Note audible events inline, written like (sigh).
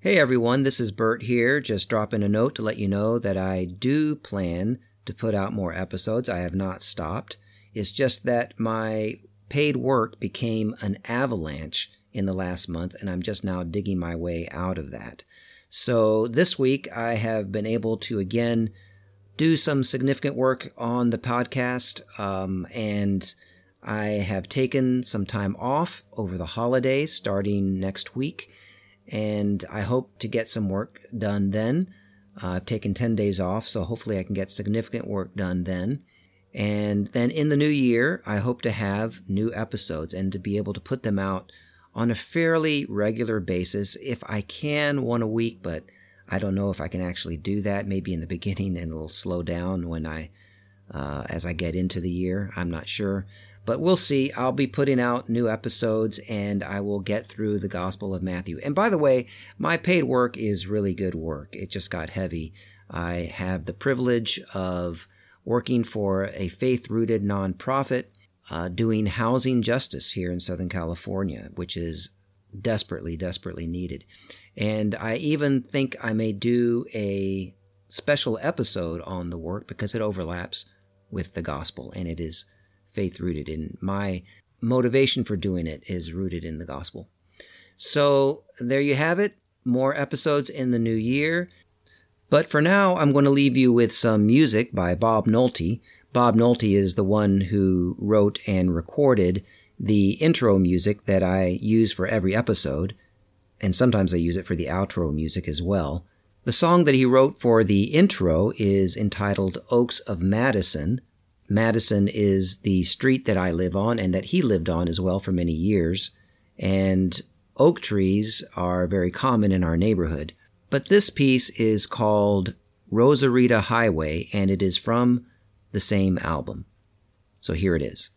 Hey everyone, this is Bert here, just dropping a note to let you know that I do plan to put out more episodes. I have not stopped. It's just that my paid work became an avalanche in the last month, and I'm just now digging my way out of that. So this week I have been able to again do some significant work on the podcast, um, and I have taken some time off over the holidays starting next week, and I hope to get some work done then. Uh, I've taken 10 days off, so hopefully I can get significant work done then. And then in the new year, I hope to have new episodes and to be able to put them out on a fairly regular basis. If I can, one a week, but I don't know if I can actually do that. Maybe in the (laughs) beginning and it'll slow down when I, uh, as I get into the year. I'm not sure. But we'll see. I'll be putting out new episodes and I will get through the Gospel of Matthew. And by the way, my paid work is really good work. It just got heavy. I have the privilege of working for a faith rooted nonprofit uh, doing housing justice here in Southern California, which is desperately, desperately needed. And I even think I may do a special episode on the work because it overlaps with the gospel and it is faith rooted. in. my motivation for doing it is rooted in the gospel. So there you have it. More episodes in the new year. But for now, I'm going to leave you with some music by Bob Nolte. Bob Nolte is the one who wrote and recorded the intro music that I use for every episode, and sometimes I use it for the outro music as well. The song that he wrote for the intro is entitled Oaks of Madison. Madison is the street that I live on and that he lived on as well for many years, and oak trees are very common in our neighborhood. But this piece is called Rosarita Highway, and it is from the same album. So here it is.